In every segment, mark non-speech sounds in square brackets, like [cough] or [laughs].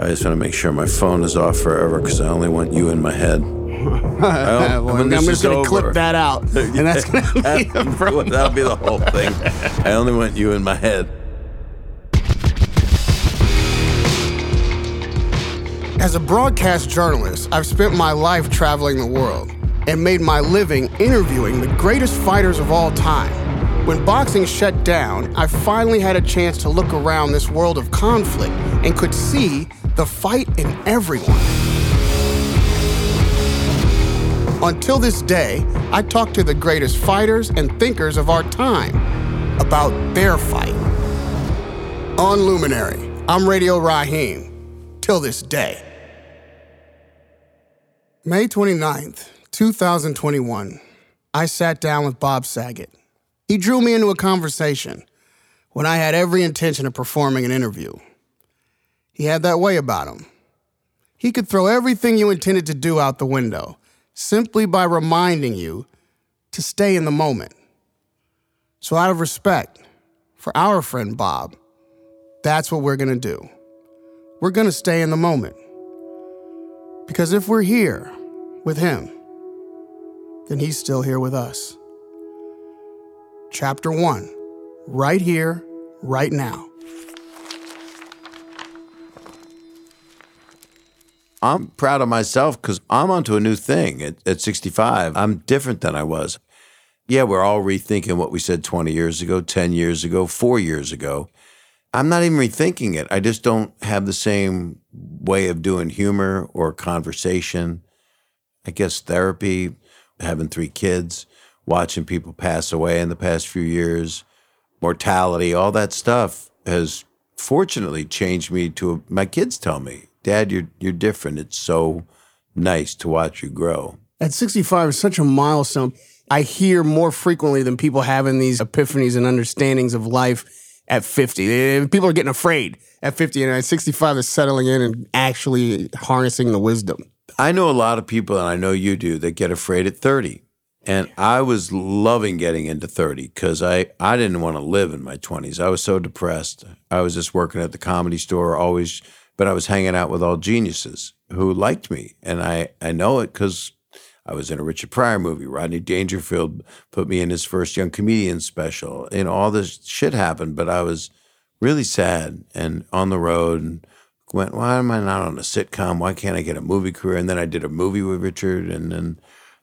I just want to make sure my phone is off forever because I only want you in my head. [laughs] well, when I'm this just is gonna over- clip that out, [laughs] and that's gonna be [laughs] That'll that'll be the whole thing. I only want you in my head. As a broadcast journalist, I've spent my life traveling the world and made my living interviewing the greatest fighters of all time. When boxing shut down, I finally had a chance to look around this world of conflict and could see the fight in everyone. Until this day, I talk to the greatest fighters and thinkers of our time about their fight. On Luminary, I'm Radio Rahim. Till this day. May 29th, 2021, I sat down with Bob Saget. He drew me into a conversation when I had every intention of performing an interview. He had that way about him. He could throw everything you intended to do out the window simply by reminding you to stay in the moment. So, out of respect for our friend Bob, that's what we're gonna do. We're gonna stay in the moment. Because if we're here with him, then he's still here with us. Chapter one, right here, right now. I'm proud of myself because I'm onto a new thing at, at 65. I'm different than I was. Yeah, we're all rethinking what we said 20 years ago, 10 years ago, four years ago. I'm not even rethinking it. I just don't have the same way of doing humor or conversation. I guess therapy, having three kids, watching people pass away in the past few years, mortality, all that stuff has fortunately changed me to my kids tell me, "Dad, you're you're different. It's so nice to watch you grow." At 65 is such a milestone. I hear more frequently than people having these epiphanies and understandings of life at 50. Eh, People are getting afraid at 50, and at 65, they're settling in and actually harnessing the wisdom. I know a lot of people, and I know you do, that get afraid at 30. And I was loving getting into 30 because I, I didn't want to live in my 20s. I was so depressed. I was just working at the comedy store, always, but I was hanging out with all geniuses who liked me. And I, I know it because I was in a Richard Pryor movie. Rodney Dangerfield put me in his first young comedian special. And all this shit happened, but I was really sad and on the road and went, why am I not on a sitcom? Why can't I get a movie career? And then I did a movie with Richard, and then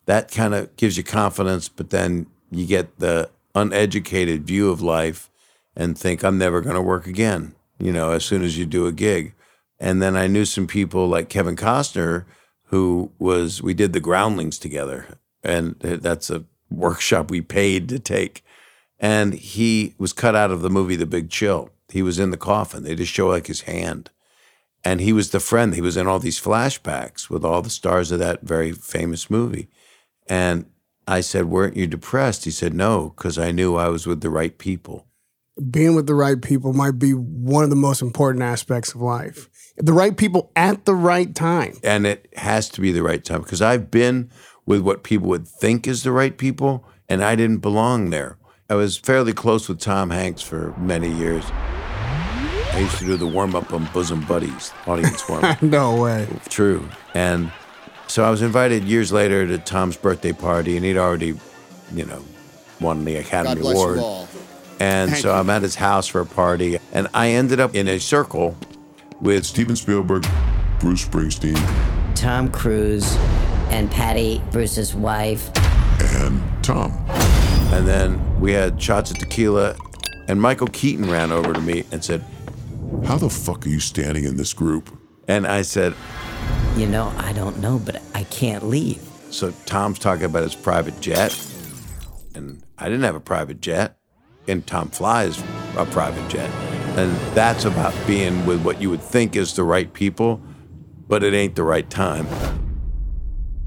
that kind of gives you confidence, but then you get the uneducated view of life and think, I'm never going to work again, you know, as soon as you do a gig. And then I knew some people like Kevin Costner, who was, we did the groundlings together. And that's a workshop we paid to take. And he was cut out of the movie The Big Chill. He was in the coffin. They just show like his hand. And he was the friend. He was in all these flashbacks with all the stars of that very famous movie. And I said, Weren't you depressed? He said, No, because I knew I was with the right people. Being with the right people might be one of the most important aspects of life. The right people at the right time. And it has to be the right time because I've been with what people would think is the right people, and I didn't belong there. I was fairly close with Tom Hanks for many years. I used to do the warm up on Bosom Buddies, audience warm up. [laughs] no way. True. And so I was invited years later to Tom's birthday party, and he'd already, you know, won the Academy God bless you Award. all. And Thank so you. I'm at his house for a party, and I ended up in a circle with Steven Spielberg, Bruce Springsteen, Tom Cruise and Patty, Bruce's wife. and Tom. And then we had shots of tequila, and Michael Keaton ran over to me and said, How the fuck are you standing in this group? and I said, You know, I don't know, but I can't leave. so Tom's talking about his private jet, and I didn't have a private jet, and Tom flies a private jet. And that's about being with what you would think is the right people, but it ain't the right time.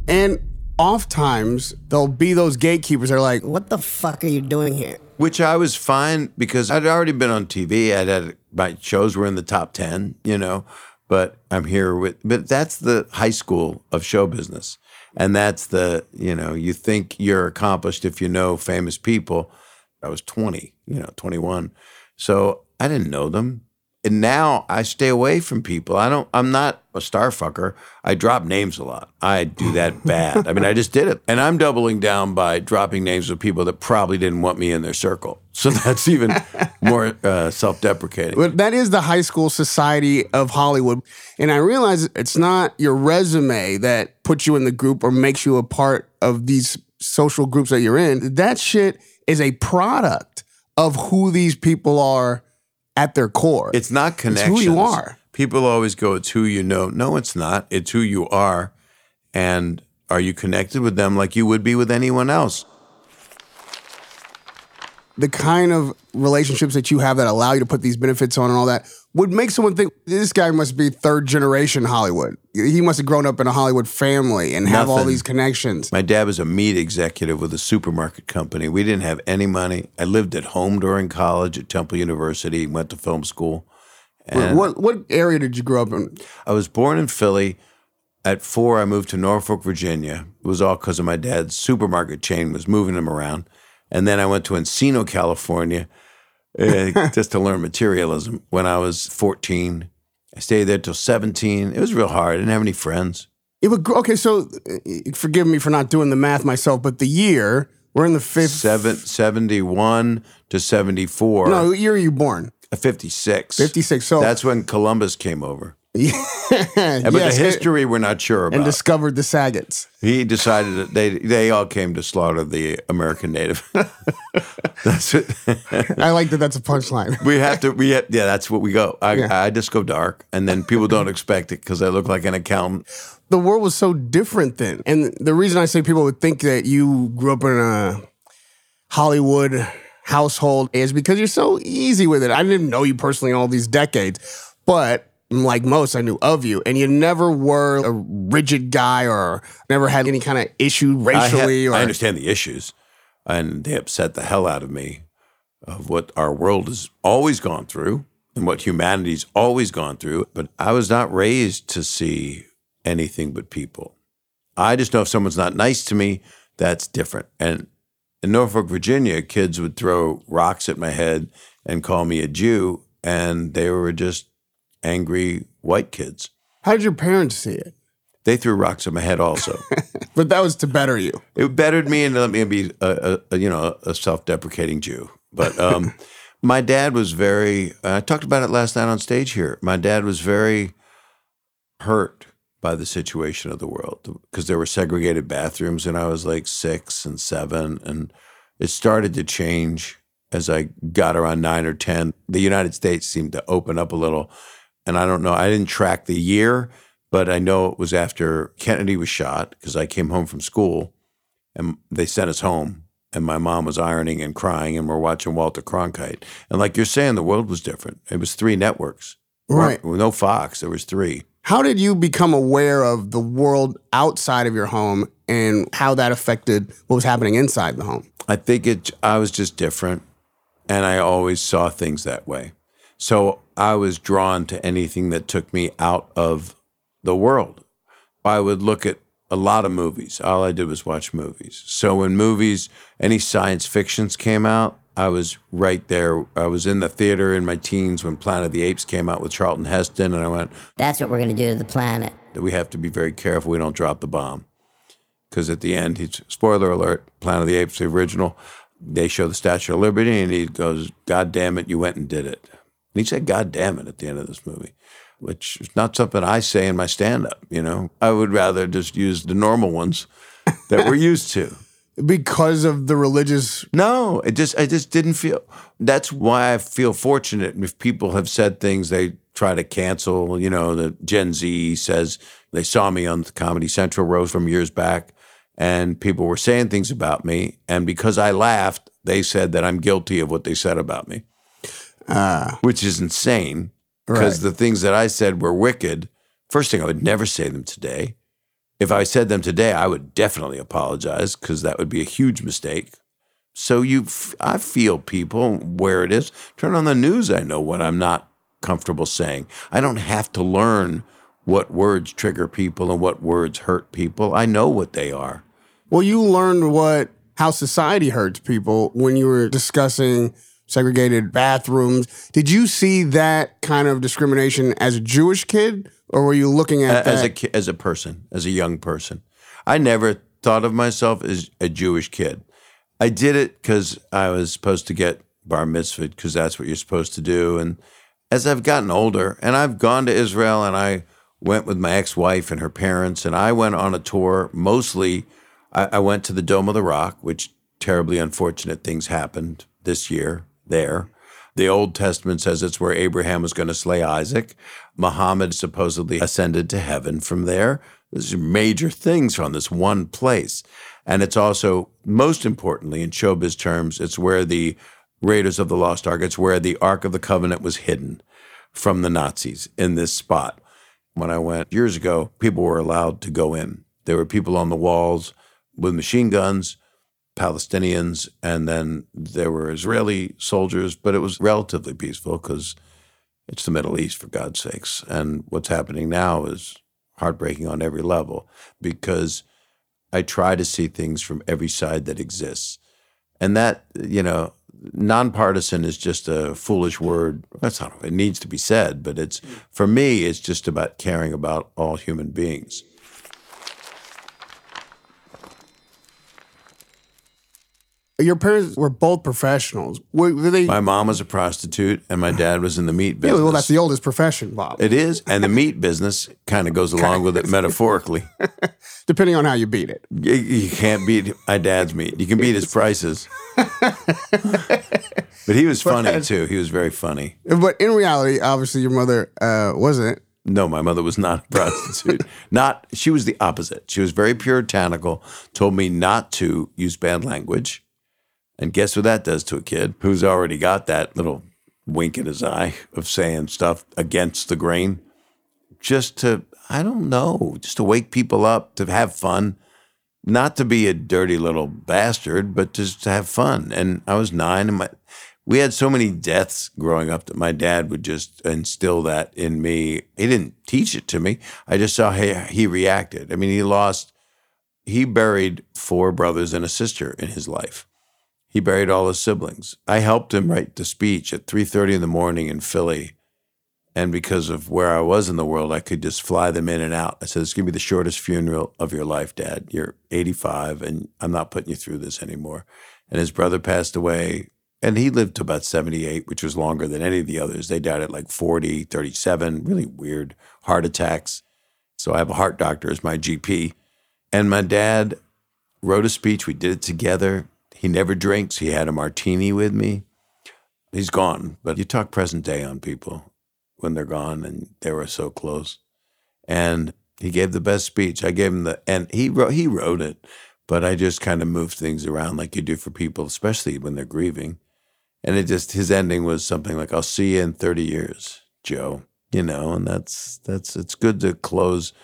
And oftentimes, there'll be those gatekeepers that are like, What the fuck are you doing here? Which I was fine because I'd already been on TV. I'd had my shows were in the top 10, you know, but I'm here with, but that's the high school of show business. And that's the, you know, you think you're accomplished if you know famous people. I was 20, you know, 21. So I didn't know them. And now I stay away from people. I don't. I'm not a star fucker. I drop names a lot. I do that [laughs] bad. I mean, I just did it, and I'm doubling down by dropping names of people that probably didn't want me in their circle. [laughs] So that's even more uh, self-deprecating. But that is the high school society of Hollywood. And I realize it's not your resume that puts you in the group or makes you a part of these social groups that you're in. That shit is a product of who these people are at their core. It's not It's who you are. People always go, "It's who you know." No, it's not. It's who you are, and are you connected with them like you would be with anyone else? the kind of relationships that you have that allow you to put these benefits on and all that would make someone think this guy must be third generation Hollywood. He must have grown up in a Hollywood family and have all these connections. My dad was a meat executive with a supermarket company. We didn't have any money. I lived at home during college at Temple University. Went to film school. And what what area did you grow up in? I was born in Philly. At four, I moved to Norfolk, Virginia. It was all because of my dad's supermarket chain was moving him around. And then I went to Encino, California, uh, [laughs] just to learn materialism. When I was 14, I stayed there till 17. It was real hard. I didn't have any friends. It would okay, so uh, forgive me for not doing the math myself, but the year we're in the fifth. Seven, 71 to 74. No, what year are you born? 56. 56. So That's when Columbus came over. [laughs] yeah, But the history we're not sure about. and discovered the Sagets. he decided that they they all came to slaughter the American native. [laughs] that's it. [laughs] I like that. That's a punchline. we have to. We have, yeah, that's what we go. I, Yeah. I just go dark, and then people don't expect it because I look like an accountant. the world was so different then. And the reason I say people would think that you grew up in a Hollywood household is because you're so easy with it. I didn't know you personally all these decades, but like most, I knew of you, and you never were a rigid guy or never had any kind of issue I, ha- racially. or I understand the issues, and they upset the hell out of me of what our world has always gone through and what humanity's always gone through. But I was not raised to see anything but people. I just know if someone's not nice to me, that's different. And in Norfolk, Virginia, kids would throw rocks at my head and call me a Jew, and they were just angry white kids. How did your parents see it? They threw rocks at my head also. [laughs] But that was to better you. it bettered me and let me be a, a, a you know a self-deprecating Jew. But um, [laughs] my dad was very. I talked about it last night on stage here. My dad was very hurt by the situation of the world because there were segregated bathrooms, and I was like six and seven, and it started to change as I got around nine or ten. The United States seemed to open up a little, and I don't know. I didn't track the year, but I know it was after Kennedy was shot because I came home from school and they sent us home and my mom was ironing and crying and we're watching Walter Cronkite. And like you're saying, the world was different. It was three networks. Right. Well, No Fox. There was three. How did you become aware of the world outside of your home and how that affected what was happening inside the home? I think it I was just different and I always saw things that way. So I was drawn to anything that took me out of the world. I would look at a lot of movies. All I did was watch movies. So when movies, any science fictions came out, I was right there. I was in the theater in my teens when Planet of the Apes came out with Charlton Heston, and I went, That's what we're going to do to the planet. we have to be very careful we don't drop the bomb. Because at the end, he's spoiler alert, Planet of the Apes, the original, they show the Statue of Liberty, and he goes, God damn it, you went and did it. And he said, God damn it, at the end of this movie, which is not something I say in my stand up, you know? I would rather just use the normal ones that we're used to. [laughs] Because of the religious No, it just I just didn't feel. That's why I feel fortunate. If people have said things they try to cancel, you know, the Gen Z says they saw me on the Comedy Central roast from years back, and people were saying things about me, and because I laughed, they said that I'm guilty of what they said about me, Ah. which is insane. Because the things that I said were wicked. First thing, I would never say them today. If I said them today, I would definitely apologize because that would be a huge mistake. So you, f- I feel people where it is. Turn on the news. I know what I'm not comfortable saying. I don't have to learn what words trigger people and what words hurt people. I know what they are. Well, you learned what how society hurts people when you were discussing segregated bathrooms. Did you see that kind of discrimination as a Jewish kid, or were you looking at as that? a as a person, as a young person. I never thought of myself as a Jewish kid. I did it because I was supposed to get bar mitzvah because that's what you're supposed to do. And as I've gotten older, and I've gone to Israel, and I went with my ex-wife and her parents, and I went on a tour. Mostly, I, I went to the Dome of the Rock, which terribly unfortunate things happened this year there. The Old Testament says it's where Abraham was going to slay Isaac. Muhammad supposedly ascended to heaven from there. There's major things from this one place. And it's also, most importantly, in showbiz terms, it's where the Raiders of the Lost Ark, it's where the Ark of the Covenant was hidden from the Nazis in this spot. When I went years ago, people were allowed to go in. There were people on the walls with machine guns, Palestinians, and then there were Israeli soldiers, but it was relatively peaceful because it's the Middle East, for God's sakes. And what's happening now is heartbreaking on every level because I try to see things from every side that exists. And that, you know, nonpartisan is just a foolish word. That's not, it needs to be said, but it's, mm. for me, it's just about caring about all human beings. Your parents were both professionals. Were, were they? My mom was a prostitute and my dad was in the meat yeah, business. well, that's the oldest profession, Bob. It is, and the meat business kind of goes along with it metaphorically. [laughs] Depending on how you beat it. You, you can't beat my dad's meat. You can beat his prices. [laughs] but he was funny too. He was very funny. But in reality, obviously, your mother uh, wasn't. No, my mother was not a prostitute. [laughs] not she was the opposite. She was very puritanical. Told me not to use bad language. And guess what that does to a kid who's already got that little wink in his eye of saying stuff against the grain? Just to, I don't know, just to wake people up, to have fun, not to be a dirty little bastard, but just to have fun. And I was nine, and my, we had so many deaths growing up that my dad would just instill that in me. He didn't teach it to me. I just saw how he reacted. I mean, he lost, he buried four brothers and a sister in his life. He buried all his siblings. I helped him write the speech at 3:30 in the morning in Philly. And because of where I was in the world, I could just fly them in and out. I said, It's going to be the shortest funeral of your life, Dad. You're 85, and I'm not putting you through this anymore. And his brother passed away, and he lived to about 78, which was longer than any of the others. They died at like 40, 37, really weird heart attacks. So I have a heart doctor as my GP. And my dad wrote a speech. We did it together. He never drinks. He had a martini with me. He's gone, but you talk present day on people when they're gone and they were so close. And he gave the best speech. I gave him the and he wrote he wrote it, but I just kind of moved things around like you do for people, especially when they're grieving. And it just his ending was something like, I'll see you in 30 years, Joe. You know, and that's that's it's good to close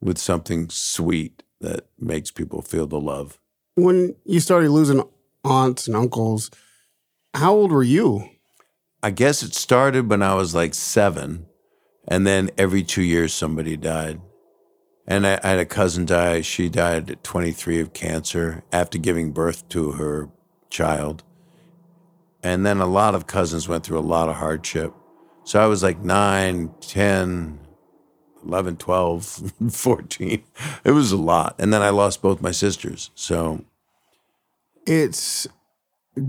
with something sweet that makes people feel the love. When you started losing aunts and uncles, how old were you? I guess it started when I was like seven, and then every two years somebody died. And I, I had a cousin die. She died at 23 of cancer after giving birth to her child. And then a lot of cousins went through a lot of hardship. So I was like 9, 10, 11, 12, [laughs] 14. It was a lot. And then I lost both my sisters. So It's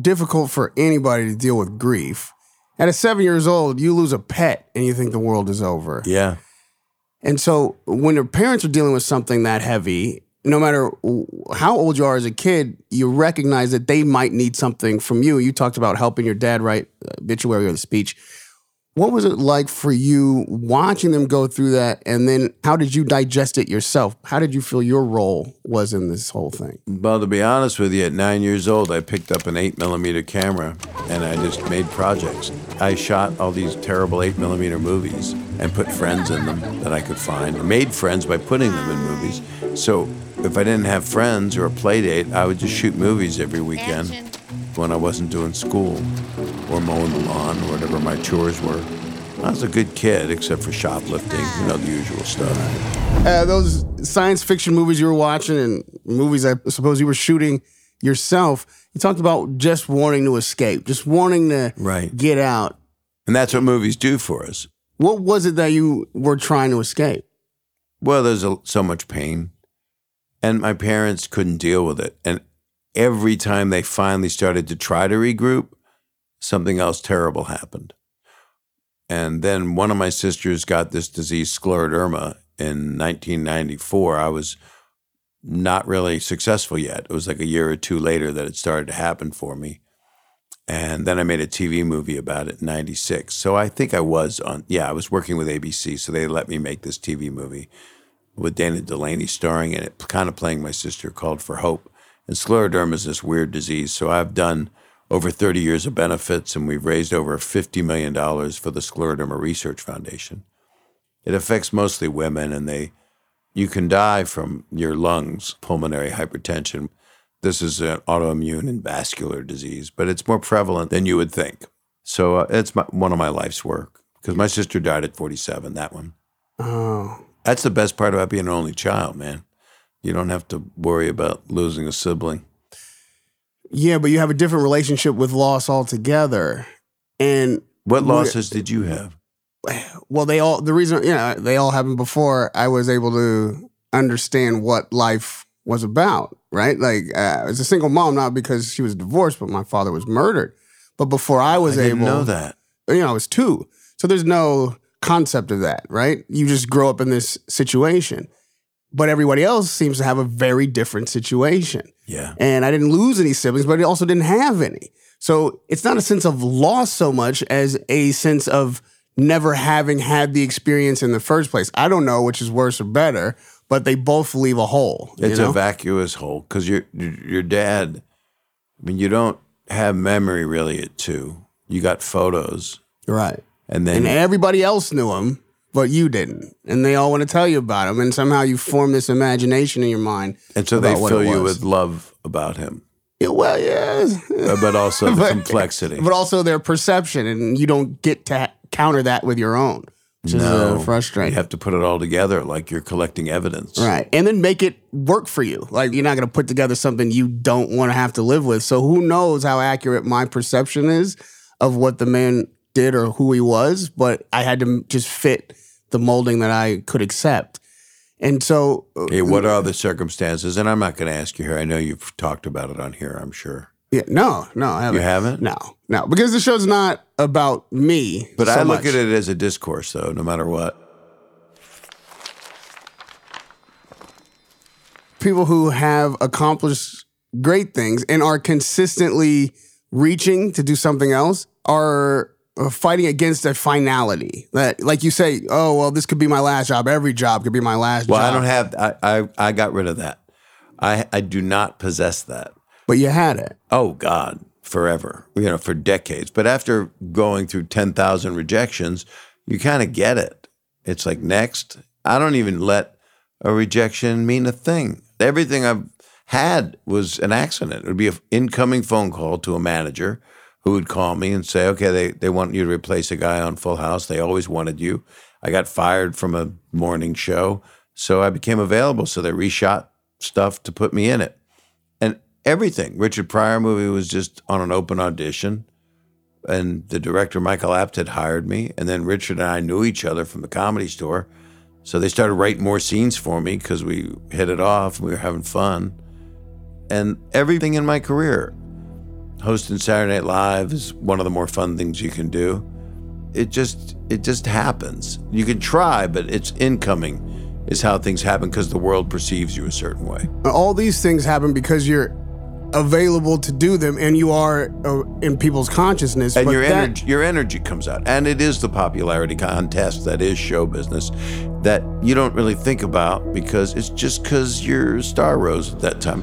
difficult for anybody to deal with grief. At a seven years old, you lose a pet and you think the world is over. yeah. And so when your parents are dealing with something that heavy, no matter how old you are as a kid, you recognize that they might need something from you. You talked about helping your dad write obituary or the speech. What was it like for you watching them go through that? And then how did you digest it yourself? How did you feel your role was in this whole thing? Well, to be honest with you, at nine years old, I picked up an eight millimeter camera and I just made projects. I shot all these terrible eight millimeter movies and put friends in them that I could find. I made friends by putting them in movies. So if I didn't have friends or a play date, I would just shoot movies every weekend when I wasn't doing school or mowing the lawn or whatever my chores were. I was a good kid, except for shoplifting, you know, the usual stuff. Uh, those science fiction movies you were watching and movies I suppose you were shooting, yourself, you talked about just wanting to escape, just wanting to Right. get out. And that's what movies do for us. What was it that you were trying to escape? Well, there's a, so much pain. And my parents couldn't deal with it. And every time they finally started to try to regroup, something else terrible happened. And then one of my sisters got this disease, scleroderma, in 1994. I was not really successful yet. It was like a year or two later that it started to happen for me. And then I made a TV movie about it in 96. So I think I was on, yeah, I was working with ABC. So they let me make this TV movie with Dana Delany starring in it, kind of playing my sister called For Hope. And scleroderma is this weird disease. So I've done over 30 years of benefits and we've raised over $50 million for the Scleroderma Research Foundation. It affects mostly women and they, you can die from your lungs, pulmonary hypertension. This is an autoimmune and vascular disease, but it's more prevalent than you would think. So uh, it's my, one of my life's work because my sister died at 47, that one. Oh, That's the best part about being an only child, man. You don't have to worry about losing a sibling. yeah, but you have a different relationship with loss altogether. And What losses did you have? well, they all the reason you know they all happened before I was able to understand what life was about. Right, like uh, as a single mom, not because she was divorced, but my father was murdered. But before I was I able, know that. you know, I was two. So there's no concept of that, right? You just grow up in this situation. But everybody else seems to have a very different situation. Yeah. And I didn't lose any siblings, but I also didn't have any. So it's not a sense of loss so much as a sense of never having had the experience in the first place. I don't know which is worse or better, but they both leave a hole. you It's know? a vacuous hole because your your dad. I mean, you don't have memory really at two. You got photos, right. and then And everybody else knew him, but you didn't. And they all want to tell you about him. And somehow you form this imagination in your mind. and so they fill you with love about him, Yeah, well, yeah. uh, but also [laughs] the But- complexity. But also their perception, and you don't get to counter that with your own, which is uh, frustrating. You have to put it all together like you're collecting evidence. Right. And then make it work for you. Like you're not going to put together something you don't want to have to live with. So who knows how accurate my perception is of what the man did or who he was, but I had to just fit the molding that I could accept. And so uh, Hey, what are the circumstances? And I'm not going to ask you here. I know you've talked about it on here. I'm sure yeah, no, no, I haven't. you haven't. No, no, because the show's not about me. But so I look much. at it as a discourse, though. No matter what. people who have accomplished great things and are consistently reaching to do something else are Uh, fighting against a finality that like you say oh well this could be my last job every job could be my last Well, job I don't have. I, I I got rid of that. I I do not possess that. but you had it Oh God, forever. You know, for decades. But after going through ten thousand rejections, you kind of get it. It's like next. I don't even let a rejection mean a thing. Everything I've had was an accident. It would be an incoming phone call to a manager who would call me and say, okay, they, they want you to replace a guy on Full House. They always wanted you. I got fired from a morning show. So I became available. So they reshot stuff to put me in it. And everything. Richard Pryor movie was just on an open audition. And the director, Michael Apted, had hired me. And then Richard and I knew each other from the comedy store. So they started writing more scenes for me because we hit it off. and We were having fun. And everything in my career, hosting Saturday Night Live is one of the more fun things you can do. It just it just happens. You can try, but it's incoming is how things happen because the world perceives you a certain way. all these things happen because you're available to do them and you are uh, in people's consciousness and your that- energy your energy comes out and it is the popularity contest that is show business that you don't really think about because it's just because your star rose at that time